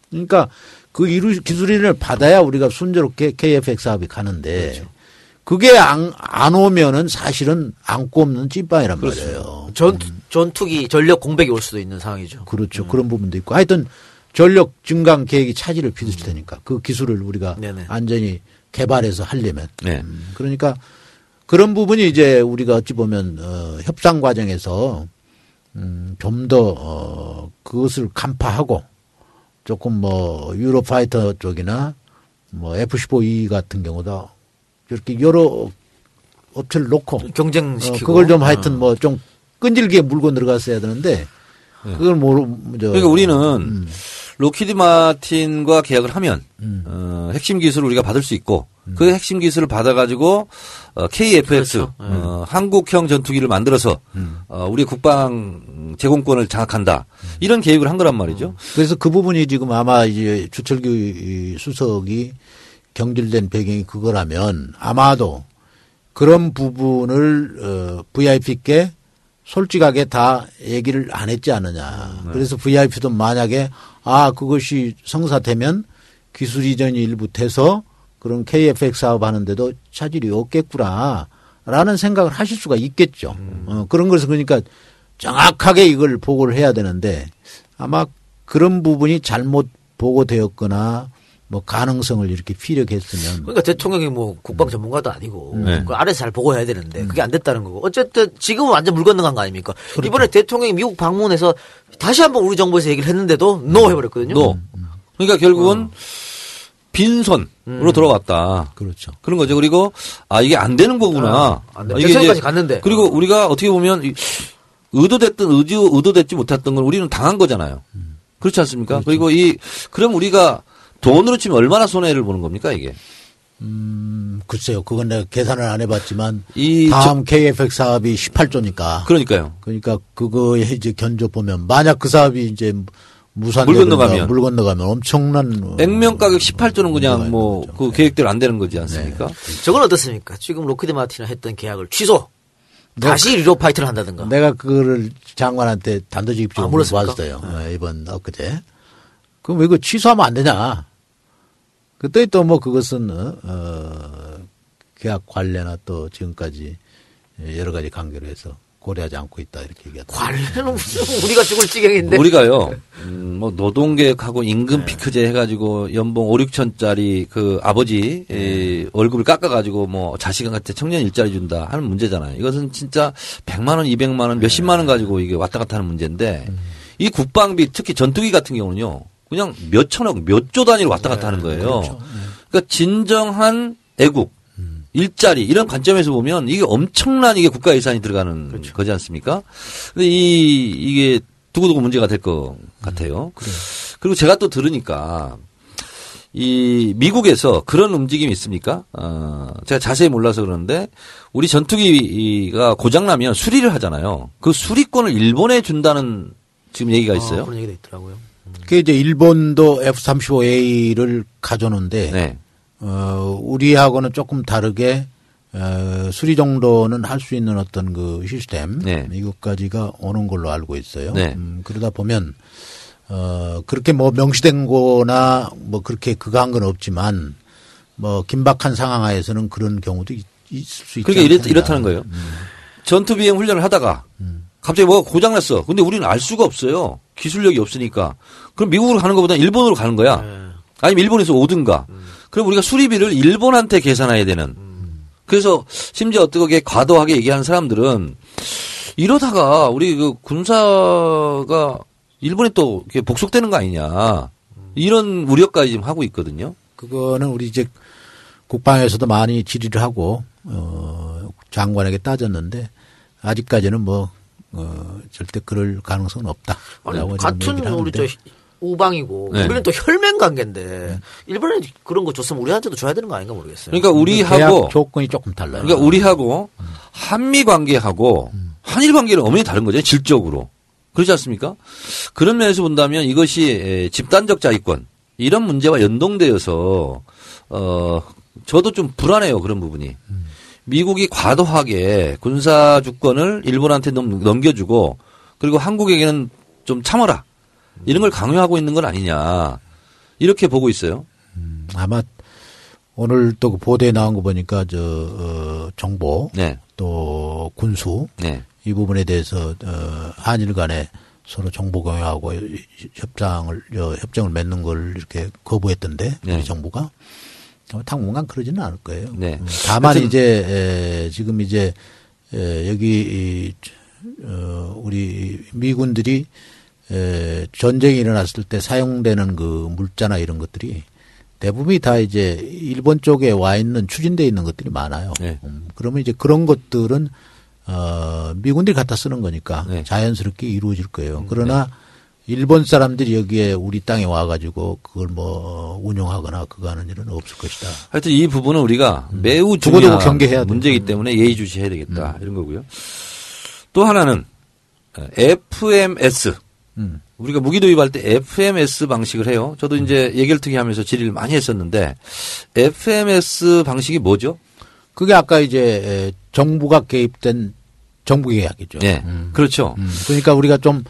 그러니까 그 이루 기술인을 받아야 우리가 순조롭게 KFX 사업이 가는데 그렇죠. 그게 안, 안 오면은 사실은 안고 없는 찐빵이란 그렇죠. 말이에요. 전 전투기 전력 공백이 올 수도 있는 상황이죠. 그렇죠. 그런 부분도 있고 하여튼 전력 증강 계획이 차질을 빚을 테니까 그 기술을 우리가 네네. 안전히 개발해서 하려면 네. 음, 그러니까 그런 부분이 이제 우리가 어찌 보면 어, 협상 과정에서 음, 좀더 어, 그것을 간파하고 조금 뭐 유로파이터 쪽이나 뭐 F-15E 같은 경우도 이렇게 여러 업체를 놓고 경쟁시키고. 어, 그걸 좀 하여튼 뭐 좀 끈질기게 물고 들어갔어야 되는데 그걸 모르 저 그러니까 우리는 음. 로키드 마틴과 계약을 하면 어, 핵심 기술을 우리가 받을 수 있고 음. 그 핵심 기술을 받아가지고 어, KFX 그렇죠. 어, 한국형 전투기를 만들어서 음. 어, 우리 국방 제공권을 장악한다 이런 계획을 한 거란 말이죠. 그래서 그 부분이 지금 아마 이제 주철규 이 수석이 경질된 배경이 그거라면 아마도 그런 부분을 어, VIP께 솔직하게 다 얘기를 안 했지 않느냐. 그래서 VIP도 만약에 아 그것이 성사되면 기술 이전이 일부 돼서 그런 KFX 사업 하는데도 차질이 없겠구나라는 생각을 하실 수가 있겠죠. 어, 그런 것을 그러니까 정확하게 이걸 보고를 해야 되는데 아마 그런 부분이 잘못 보고되었거나 뭐 가능성을 이렇게 피력했으면 그러니까 대통령이 뭐 국방 전문가도 아니고 네. 그 아래서 잘 보고 해야 되는데 그게 안 됐다는 거고 어쨌든 지금은 완전 물 건너간 거 아닙니까? 이번에 대통령이 미국 방문해서 다시 한번 우리 정부에서 얘기를 했는데도 노 해버렸거든요. 너 그러니까 결국은 빈손으로 돌아왔다. 그렇죠. 그런 거죠. 그리고 아 이게 안 되는 거구나. 아, 안 돼. 이게 대선까지 이제 갔는데. 그리고 우리가 어떻게 보면 이- 의도됐든 의지 의도됐지 못했던 건 우리는 당한 거잖아요. 그렇지 않습니까? 그리고 이 그럼 우리가 돈으로 치면 얼마나 손해를 보는 겁니까 이게? 음, 글쎄요. 그건 내가 계산을 안 해봤지만 이 다음 KFX 사업이 18조니까. 그러니까요. 그러니까 그거에 이제 견줘 보면 만약 그 사업이 이제 무산 물 건너가면. 물 건너가면 엄청난 어, 액면 가격 18조는 그냥 문제가 뭐 있는 그 거죠. 계획대로 안 되는 거지 않습니까? 저건 어떻습니까? 지금 로키드 마틴이 했던 계약을 취소. 다시 리로 fight를 한다든가. 내가 그거를 장관한테 단도직입적으로 아, 물었습니까? 물어봤어요. 어, 이번 엊그제. 그럼 왜 이거 취소하면 안 되냐? 그때 또 뭐 그것은 어, 어, 계약 관례나 또 지금까지 여러 가지 관계로 해서 고려하지 않고 있다 이렇게 얘기하다. 관례는 무슨 우리가 죽을 지경인데. 우리가요, 음, 뭐, 노동개혁하고 네. 임금 피크제 해가지고 연봉 5, 6천짜리 그 아버지 네. 에, 월급을 깎아가지고 뭐 자식한테 청년 일자리 준다 하는 문제잖아요. 이것은 진짜 100만 원, 200만원, 네. 몇십만 원 가지고 이게 왔다 갔다 하는 문제인데 이 국방비 특히 전투기 같은 경우는요. 그냥 몇 천억, 몇 조 단위로 왔다 갔다 하는 거예요. 그러니까 진정한 애국, 일자리 이런 관점에서 보면 이게 엄청난 이게 국가 예산이 들어가는 거지 않습니까? 근데 이 이게 두고두고 문제가 될 것 같아요. 그리고 제가 또 들으니까 이 미국에서 그런 움직임이 있습니까? 어, 제가 자세히 몰라서 그러는데 우리 전투기가 고장 나면 수리를 하잖아요. 그 수리권을 일본에 준다는 지금 얘기가 있어요. 어, 그런 얘기도 있더라고요. 그 이제 일본도 F-35A를 가져오는데 네. 어, 우리하고는 조금 다르게 어, 수리 정도는 할 수 있는 어떤 그 시스템 네. 이것까지가 오는 걸로 알고 있어요. 네. 음, 그러다 보면 어, 그렇게 뭐 명시된 거나 뭐 그렇게 그거한 건 없지만 뭐 긴박한 상황 하에서는 그런 경우도 있, 을수 있지 그러니까 이렇. 이렇 다는 거예요. 전투 비행 훈련을 하다가 갑자기 뭐가 고장났어. 근데 우리는 알 수가 없어요. 기술력이 없으니까. 그럼 미국으로 가는 것보다 일본으로 가는 거야. 아니면 일본에서 오든가. 그럼 우리가 수리비를 일본한테 계산해야 되는. 그래서 심지어 어떻게 과도하게 얘기하는 사람들은 이러다가 우리 그 군사가 일본에 또 이렇게 복속되는 거 아니냐. 이런 우려까지 지금 하고 있거든요. 그거는 우리 이제 국방에서도 많이 질의를 하고 어 장관에게 따졌는데 아직까지는 뭐 어, 절대 그럴 가능성은 없다. 아니, 같은 우리 저. 우방이고 네. 우리는 또 혈맹 관계인데 일본에 그런 거 줬으면 우리한테도 줘야 되는 거 아닌가 모르겠어요. 그러니까 우리하고 조건이 조금 달라요. 그러니까 우리하고 한미 관계하고 한일 관계는 엄연히 다른 거죠. 질적으로. 그렇지 않습니까? 그런 면에서 본다면 이것이 에, 집단적 자위권 이런 문제와 연동되어서 어 저도 좀 불안해요. 그런 부분이. 미국이 과도하게 군사 주권을 일본한테 넘, 넘겨주고 그리고 한국에게는 좀 참아라. 이런 걸 강요하고 있는 건 아니냐. 이렇게 보고 있어요. 아마 오늘 또 그 보도에 나온 거 보니까 저 어, 정보 네. 또 군수 네. 이 부분에 대해서 어, 한일 간에 서로 정보 공유하고 협상을 저, 협정을 맺는 걸 이렇게 거부했던데 네. 우리 정부가 어, 당분간 그러지는 않을 거예요. 네. 음, 다만 이제 에, 지금 이제 에, 여기 이, 어, 우리 미군들이 에, 전쟁이 일어났을 때 사용되는 그 물자나 이런 것들이 대부분이 다 이제 일본 쪽에 와 있는 추진돼 있는 것들이 많아요. 네. 음, 그러면 이제 그런 것들은 어, 미군들이 갖다 쓰는 거니까 네. 음, 자연스럽게 이루어질 거예요. 그러나 일본 사람들이 여기에 우리 땅에 와가지고 그걸 뭐 운영하거나 그거 하는 일은 없을 것이다. 하여튼 이 부분은 우리가 매우 음. 두고두고 중요한 경계해야 돼요. 음. 문제이기 때문에 예의주시해야 되겠다 이런 거고요. 또 하나는 FMS 음. 우리가 무기 도입할 때 FMS 방식을 해요. 저도 이제 예결특위 하면서 질의를 많이 했었는데 FMS 방식이 뭐죠? 그게 아까 이제 에, 정부가 개입된 정부 계약이죠. 네, 그렇죠. 음, 그러니까 우리가 좀,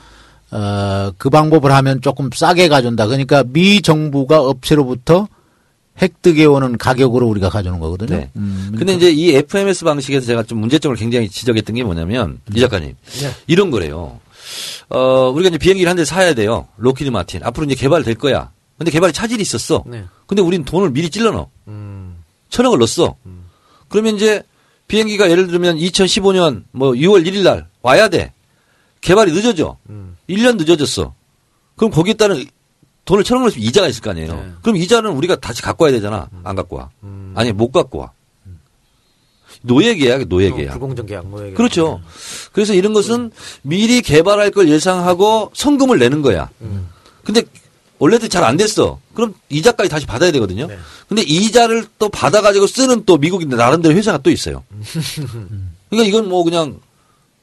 어, 그 방법을 하면 조금 싸게 가져온다. 그러니까 미 정부가 업체로부터 획득해 오는 가격으로 우리가 가져오는 거거든요. 네. 음, 근데 이제 이 FMS 방식에서 제가 좀 문제점을 굉장히 지적했던 게 뭐냐면 이 작가님 이런 거래요. 어 우리가 이제 비행기를 한 대 사야 돼요. 록히드 마틴 앞으로 이제 개발될 거야. 근데 개발에 차질이 있었어. 네. 근데 우린 돈을 미리 찔러 넣어. 음. 천억을 넣었어. 그러면 이제 비행기가 예를 들면 2015년 뭐 6월 1일 날 와야 돼. 개발이 늦어져. 1년 늦어졌어. 그럼 거기에 따른 돈을 천억 넣으면 이자가 있을 거 아니에요. 네. 그럼 이자는 우리가 다시 갖고 와야 되잖아. 안 갖고 와. 아니 못 갖고 와. 노예 계약, 노예 어, 계약. 불공정 계약 뭐 얘기. 그렇죠. 그래서 이런 것은 미리 개발할 걸 예상하고 성금을 내는 거야. 근데 원래도 잘 안 됐어. 그럼 이자까지 다시 받아야 되거든요. 네. 근데 이자를 또 받아가지고 쓰는 또 미국인데 나름대로 회사가 또 있어요. 그러니까 이건 뭐 그냥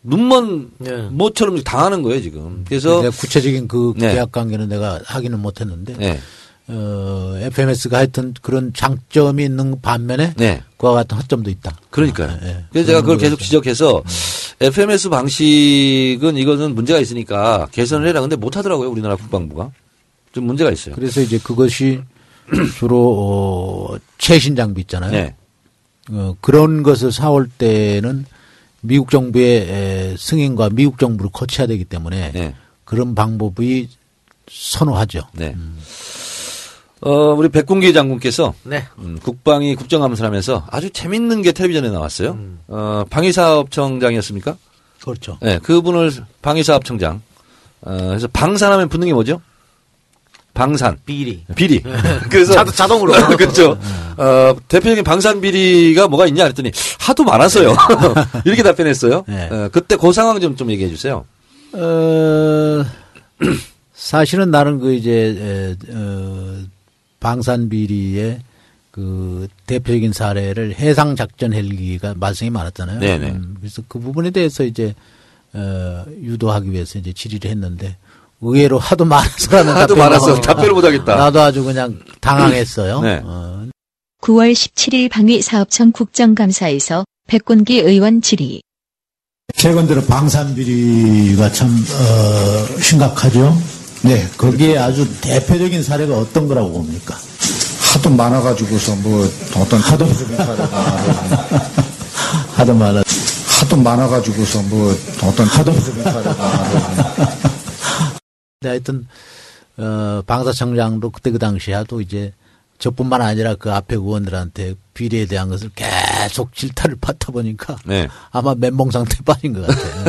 눈먼 네. 뭐처럼 당하는 거예요 지금. 그래서 구체적인 그 네. 계약 관계는 내가 하기는 못했는데, 네, 어, FMS가 하여튼 그런 장점이 있는 반면에 네. 그와 같은 허점도 있다. 그러니까요. 아, 예. 그래서 제가 그걸 계속. 지적해서 FMS 방식은 이거는 문제가 있으니까 개선을 해라. 근데 못 하더라고요 우리나라 국방부가 좀 문제가 있어요. 그래서 이제 그것이 주로 어, 최신 장비 있잖아요. 네, 어, 그런 것을 사올 때는 미국 정부의 에, 승인과 미국 정부를 거쳐야 되기 때문에 네. 그런 방법이 선호하죠. 네. 어, 우리 백군기 장군께서 네. 음, 국방위 국정감사를 하면서 아주 재밌는 게 텔레비전에 나왔어요. 어, 방위사업청장이었습니까? 그렇죠. 네, 그분을 방위사업청장 어, 그래서 방산하면 붙는 게 뭐죠? 방산. 비리. 비리. 그래서 자- 자동으로. 그렇죠. 어, 대표적인 방산 비리가 뭐가 있냐 그랬더니 하도 많았어요. 이렇게 답변했어요. 네. 어, 그때 그 상황 좀 좀 얘기해 주세요. 어, 사실은 나는 그 이제, 에, 어, 방산 비리의 그 대표적인 사례를 해상 작전 헬기가 발생이 많았잖아요. 네네. 음, 그래서 그 부분에 대해서 이제, 어, 유도하기 위해서 이제 질의를 했는데 의외로 하도 많아서 라는 하도 많아서 답변을 못 하겠다. 나도 아주 그냥 당황했어요. 네. 어, 9월 17일 방위사업청 국정감사에서 백군기 의원 질의. 최근 들어 방산비리가 참 어, 심각하죠. 네, 거기에 아주 대표적인 사례가 어떤 거라고 봅니까? 하도 많아가지고서 뭐 어떤 하도 하도 많아 하도 많아가지고서 뭐 어떤 하도 근데 하여튼 어, 방사청장도 그때 그 당시에도 이제 저뿐만 아니라 그 앞에 의원들한테 비리에 대한 것을 계속 질타를 받다 보니까 네. 아마 멘붕 상태에 빠진 것 같아요.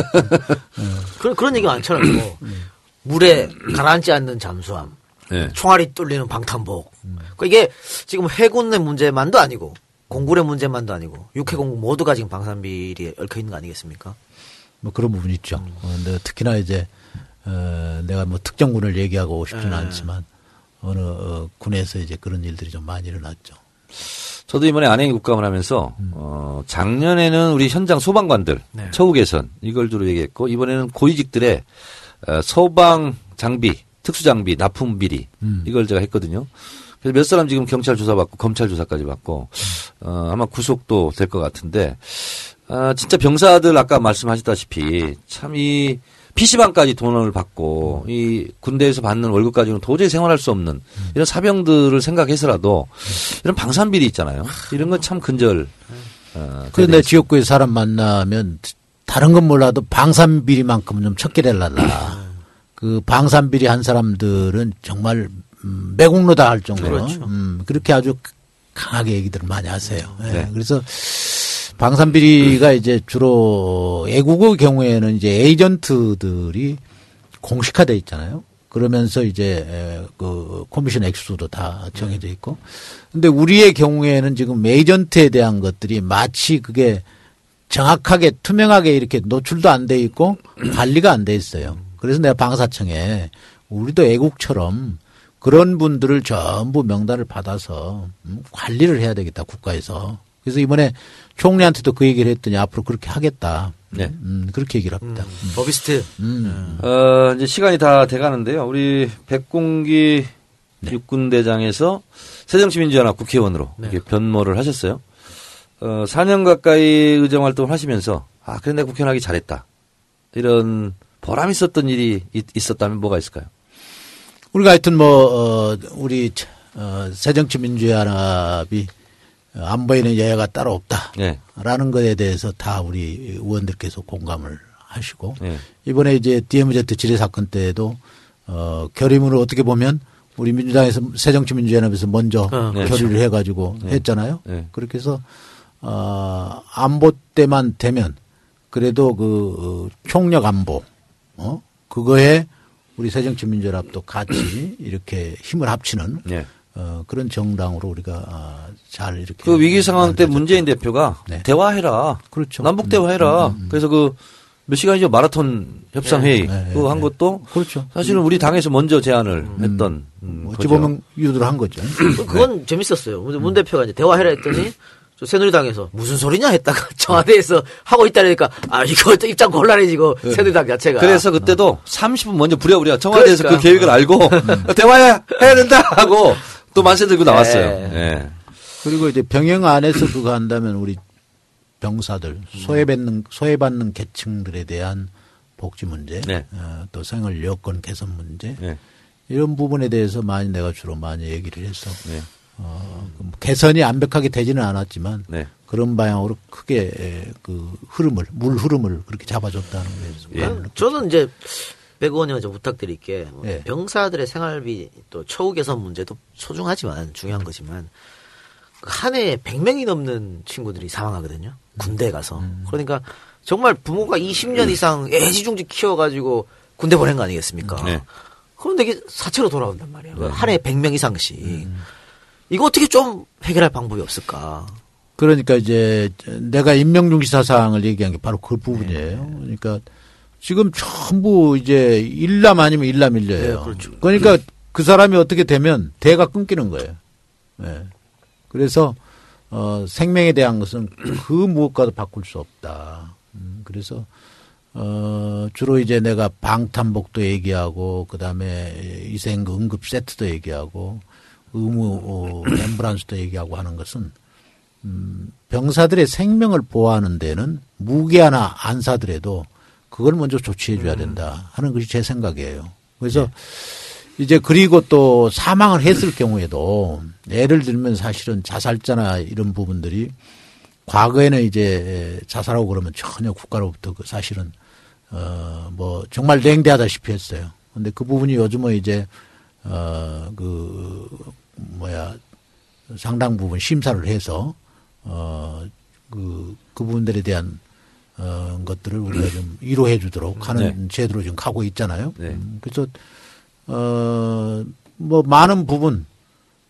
그런 그런 얘기 많잖아요. 뭐. 물에 가라앉지 않는 잠수함, 네. 총알이 뚫리는 방탄복. 그러니까 이게 지금 해군의 문제만도 아니고 공군의 문제만도 아니고 육해공군 모두가 지금 방산비리에 얽혀 있는 거 아니겠습니까? 뭐 그런 부분이 있죠. 어, 근데 특히나 이제 어, 내가 뭐 특정 군을 얘기하고 싶지는 네. 않지만 어느 어, 군에서 이제 그런 일들이 좀 많이 일어났죠. 저도 이번에 안행 국감을 하면서 어, 작년에는 우리 현장 소방관들 네. 처우 개선 이걸 주로 얘기했고 이번에는 고위직들의 어, 소방 장비, 특수 장비 납품 비리 이걸 제가 했거든요. 그래서 몇 사람 지금 경찰 조사 받고 검찰 조사까지 받고 어, 아마 구속도 될 것 같은데 아, 진짜 병사들 아까 말씀하셨다시피 참이 PC방까지 돈을 받고 이 군대에서 받는 월급까지는 도저히 생활할 수 없는 이런 사병들을 생각해서라도 이런 방산비리 있잖아요. 이런 건 참 근절. 어, 그런데 지역구에 사람 만나면 다른 건 몰라도 방산비리만큼은 좀 척결해달라. 그 방산비리 한 사람들은 정말 음, 매국노다 할 정도로 그렇죠. 음, 그렇게 아주 강하게 얘기들을 많이 하세요. 예, 네. 그래서 방산비리가 이제 주로 애국의 경우에는 이제 에이전트들이 공식화돼 있잖아요. 그러면서 이제 에, 그 코미션 액수도 다 정해져 있고. 근데 우리의 경우에는 지금 에이전트에 대한 것들이 마치 그게 정확하게 투명하게 이렇게 노출도 안 돼 있고 관리가 안 돼 있어요. 그래서 내가 방사청에 우리도 애국처럼 그런 분들을 전부 명단을 받아서 음, 관리를 해야 되겠다 국가에서. 그래서 이번에 총리한테도 그 얘기를 했더니 앞으로 그렇게 하겠다. 네. 음, 그렇게 얘기를 합니다. 버비스트. 음. 어, 이제 시간이 다 돼가는데요. 우리 백공기 육군대장에서 새정치민주연합 국회의원으로 이렇게 변모를 하셨어요. 어, 4년 가까이 의정 활동을 하시면서 아, 그래 내가 국회의원 하기 잘했다. 이런 보람 있었던 일이 있, 있었다면 뭐가 있을까요? 우리가 하여튼 뭐, 어, 우리, 어, 새정치민주연합이 안보에는 여야가 따로 없다. 네. 라는 것에 대해서 다 우리 의원들께서 공감을 하시고 네. 이번에 이제 DMZ 지뢰 사건 때에도 어 결의문을 어떻게 보면 우리 민주당에서 새정치민주연합에서 먼저 어, 네. 결의를 해가지고 네. 했잖아요. 네. 그렇게 해서 어 안보 때만 되면 그래도 그 어, 총력 안보 어 그거에 우리 새정치민주연합도 같이 이렇게 힘을 합치는 네. 어 그런 정당으로 우리가 아, 잘 이렇게 그 위기 상황 때. 문재인 대표가 네. 대화해라. 그렇죠. 남북 대화해라. 그래서 그 몇 시간이죠 마라톤 협상 회의 네, 네, 그거 한 네. 것도 그렇죠. 사실은 우리 당에서 먼저 제안을 했던 음, 어찌 거죠. 보면 유도를 한 거죠. 그- 그건 재밌었어요. 문 대표가 이제 대화해라 했더니 저 새누리당에서 무슨 소리냐 했다가 청와대에서 하고 있다니까 아 이거 또 입장 곤란해지고 새누리당 자체가 그래서 그때도 30분 먼저 부랴부랴 청와대에서 그 그러니까. 계획을 알고 대화해야 해야 된다 하고 또 만세 들고 나왔어요. 네. 예. 그리고 이제 병영 안에서 그거 한다면 우리 병사들 소외받는 소외받는 계층들에 대한 복지 문제, 네. 어, 또 생활 여건 개선 문제 예. 이런 부분에 대해서 많이 내가 주로 많이 얘기를 해서 네. 어, 그 개선이 완벽하게 되지는 않았지만 네. 그런 방향으로 크게 에, 그 흐름을 물 흐름을 그렇게 잡아줬다는 거에서 예. 난- 저는 이제 백 의원님한테 좀 부탁드릴게 뭐 예. 병사들의 생활비 또 처우 개선 문제도 소중하지만 중요한 거지만 그한 해에 100명이 넘는 친구들이 사망하거든요. 군대에 가서. 그러니까 정말 부모가 20년 이상 애지중지 키워가지고 군대 보낸 거 아니겠습니까? 네. 그런데 이게 사체로 돌아온단 말이에요. 한 해에 100명 이상씩. 이거 어떻게 좀 해결할 방법이 없을까? 그러니까 이제 내가 임명중시 사상을 얘기한 게 바로 그 부분이에요. 네. 그러니까 지금 전부 이제 일남 아니면 일남일녀예요. 네, 그렇죠. 그러니까 그 사람이 어떻게 되면 대가 끊기는 거예요. 예. 그래서 어 생명에 대한 것은 그 무엇과도 바꿀 수 없다. 음, 그래서 어 주로 이제 내가 방탄복도 얘기하고 그다음에 이생 응급 세트도 얘기하고 의무 어, 앰뷸런스도 얘기하고 하는 것은 음, 병사들의 생명을 보호하는 데는 무게 하나 안 사더라도 그걸 먼저 조치해 줘야 된다 하는 것이 제 생각이에요. 그래서 이제 그리고 또 사망을 했을 경우에도 예를 들면 사실은 자살자나 이런 부분들이 과거에는 이제 자살하고 그러면 전혀 국가로부터 그 사실은 어뭐 정말 냉대하다시피 했어요. 근데 그 부분이 요즘은 이제 어그 뭐야 상당 부분 심사를 해서 어그 그 부분들에 대한 어 것들을 우리가 좀 위로해 주도록 하는 네. 제도로 지금 가고 있잖아요. 네. 음, 그래서 어 뭐 많은 부분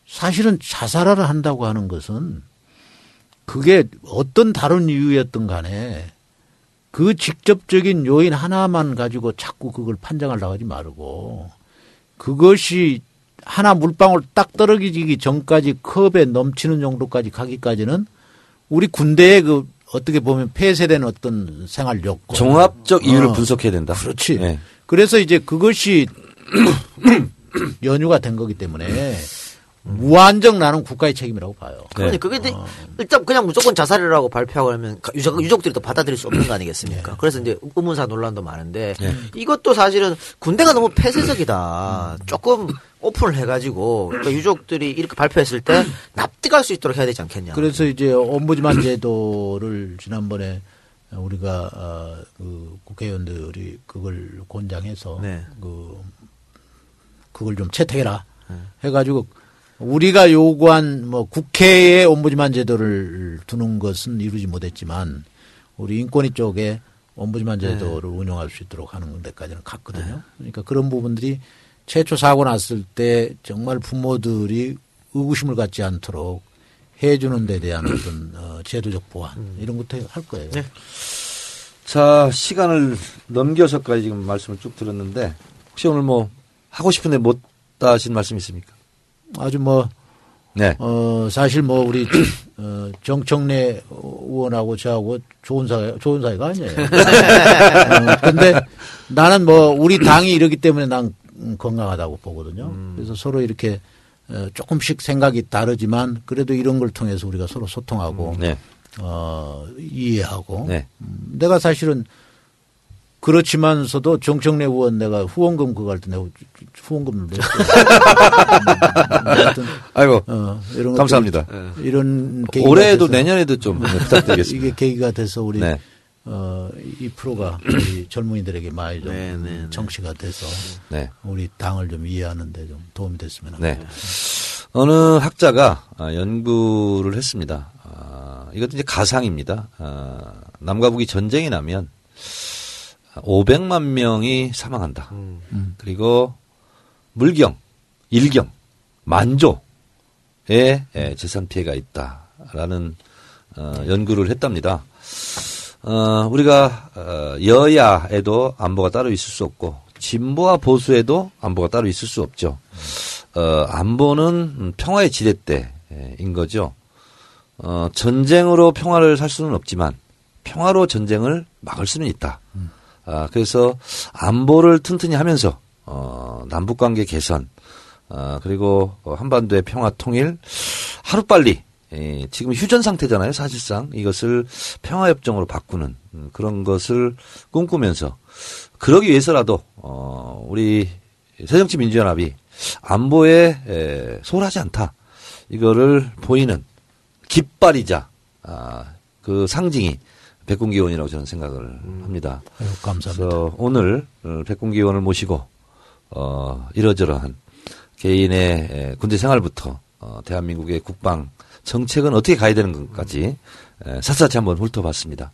사실은 자살을 한다고 하는 것은 그게 어떤 다른 이유였든 간에 그 직접적인 요인 하나만 가지고 자꾸 그걸 판정하려고 하지 말고 그것이 하나 물방울 딱 떨어지기 전까지 컵에 넘치는 정도까지 가기까지는 우리 군대의 그 어떻게 보면 폐쇄된 어떤 생활 욕구 종합적 이유를 어. 분석해야 된다. 그렇지. 네. 그래서 이제 그것이 연유가 된 거기 때문에 무한정 나는 국가의 책임이라고 봐요. 그러니 그게 이제 일단 그냥 무조건 자살이라고 발표하고 하면 가- 유족, 유족들이 또 받아들일 수 없는 거 아니겠습니까? 그래서 이제 의문사 논란도 많은데 이것도 사실은 군대가 너무 폐쇄적이다. 조금 오픈을 해가지고 그러니까 유족들이 이렇게 발표했을 때 납득할 수 있도록 해야 되지 않겠냐. 그래서 이제 옴부즈만 제도를 지난번에 우리가 어, 그 국회의원들이 그걸 권장해서 네. 그 그걸 좀 채택해라 해가지고 우리가 요구한 뭐 국회에 옴부즈만 제도를 두는 것은 이루지 못했지만 우리 인권위 쪽에 옴부즈만 제도를 운영할 수 있도록 하는 데까지는 갔거든요. 그러니까 그런 부분들이 최초 사고 났을 때 정말 부모들이 의구심을 갖지 않도록 해주는 데 대한 어떤 어, 제도적 보완 이런 것도 할 거예요. 네. 자, 시간을 넘겨서까지 지금 말씀을 쭉 들었는데 혹시 오늘 뭐 하고 싶은데 못 하신 말씀 있습니까? 아주 뭐 네. 어, 사실 뭐 우리 어, 정청래 의원하고 저하고 좋은 사이 좋은 사이가 아니에요. 어, 근데 나는 뭐 우리 당이 이러기 때문에 난 건강하다고 보거든요. 그래서 서로 이렇게 어, 조금씩 생각이 다르지만 그래도 이런 걸 통해서 우리가 서로 소통하고 네. 어, 이해하고 네. 음, 내가 사실은 그렇지만서도 정청래 의원 내가 후원금 그거 할 때 내가 후원금을 냈어요. 음, 아이고. 어, 이런 것들이 감사합니다. 이런 계기가 올해도 돼서 내년에도 좀 네, 부탁드리겠습니다. 이게 계기가 돼서 우리 네. 어, 이 프로가 우리 젊은이들에게 많이 좀 네, 네, 네. 정치가 돼서 네. 우리 당을 좀 이해하는데 좀 도움이 됐으면 합니다. 네. 어느 학자가 아, 연구를 했습니다. 아, 이것도 이제 가상입니다. 아, 남과 북이 전쟁이 나면 500만 명이 사망한다. 그리고 물경, 일경, 만조의 예, 재산 피해가 있다라는 어, 연구를 했답니다. 어, 우리가 어, 여야에도 안보가 따로 있을 수 없고 진보와 보수에도 안보가 따로 있을 수 없죠. 어, 안보는 음, 평화의 지렛대인 거죠. 어, 전쟁으로 평화를 살 수는 없지만 평화로 전쟁을 막을 수는 있다. 아, 그래서 안보를 튼튼히 하면서 어, 남북 관계 개선 어, 그리고 어, 한반도의 평화 통일 하루빨리 예, 지금 휴전 상태잖아요, 사실상. 이것을 평화협정으로 바꾸는 음, 그런 것을 꿈꾸면서 그러기 위해서라도 어, 우리 새정치민주연합이 안보에 에, 소홀하지 않다. 이거를 보이는 깃발이자 아, 그 상징이 백군기 의원이라고 저는 생각을 합니다. 아유, 감사합니다. 그래서 오늘 어, 백군기 의원을 모시고 어, 이러저러한 개인의 에, 군대 생활부터 어, 대한민국의 국방 정책은 어떻게 가야 되는 것까지 에, 샅샅이 한번 훑어봤습니다.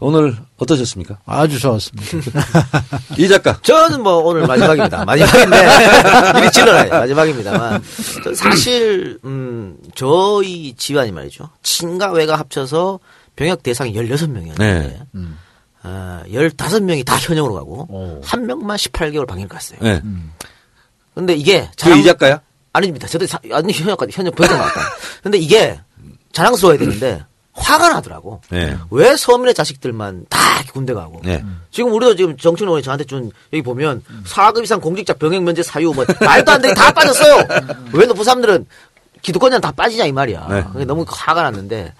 오늘 어떠셨습니까? 아주 좋았습니다. 이 작가. 저는 뭐 오늘 마지막입니다. 마지막인데 미리 질러놔요. 마지막입니다만 저 사실 음 저희 집안이 말이죠. 친가 외가 합쳐서 병역 대상이 16명이었는데 네. 아, 15명이 다 현역으로 가고 오. 한 명만 18개월 방역 갔어요. 네. 근데 이게 그이 작가야? 아닙니다. 저도 사- 아니 현역까지 현역 병역 나왔다. 근데 이게 자랑스러워야 되는데 화가 나더라고. 네. 왜 서민의 자식들만 다 군대 가고. 네. 지금 우리도 지금 정춘 의원이 저한테 준 여기 보면 4급 이상 공직자 병역 면제 사유 뭐 말도 안 되게 다 빠졌어요. 왜 높은 사람들은 기득권자는 다 빠지냐 이 말이야. 네. 그게 너무 화가 났는데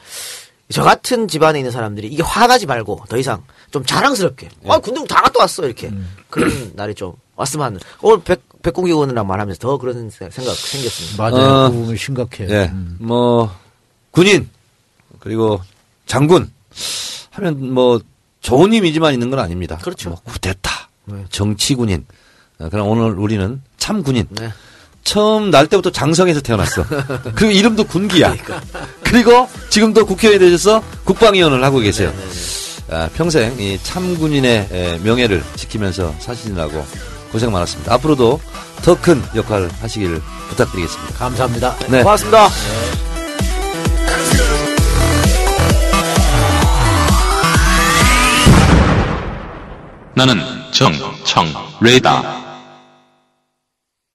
저 같은 집안에 있는 사람들이 이게 화가지 말고 더 이상 좀 자랑스럽게 아 군대 다 갔다 왔어 이렇게 그런 날이 좀 왔으면 하는 오늘 백 백공기 의원이랑 말하면서 더 그런 생각 생겼습니다. 맞아요. 어, 그 부분이 심각해요. 예. 음. 뭐 군인 그리고 장군 하면 뭐 좋은 이미지만 있는 건 아닙니다. 그렇죠. 뭐 구데타, 네. 정치군인. 어, 그럼 오늘 우리는 참군인. 네. 처음 날 때부터 장성에서 태어났어. 그리고 이름도 군기야. 그러니까. 그리고 지금도 국회의원이 되셔서 국방위원을 하고 계세요. 네, 아, 평생 이 참군인의 에, 명예를 지키면서 사시느라고 고생 많았습니다. 앞으로도 더 큰 역할 하시길 부탁드리겠습니다. 감사합니다. 네. 고맙습니다. 나는 정청래다.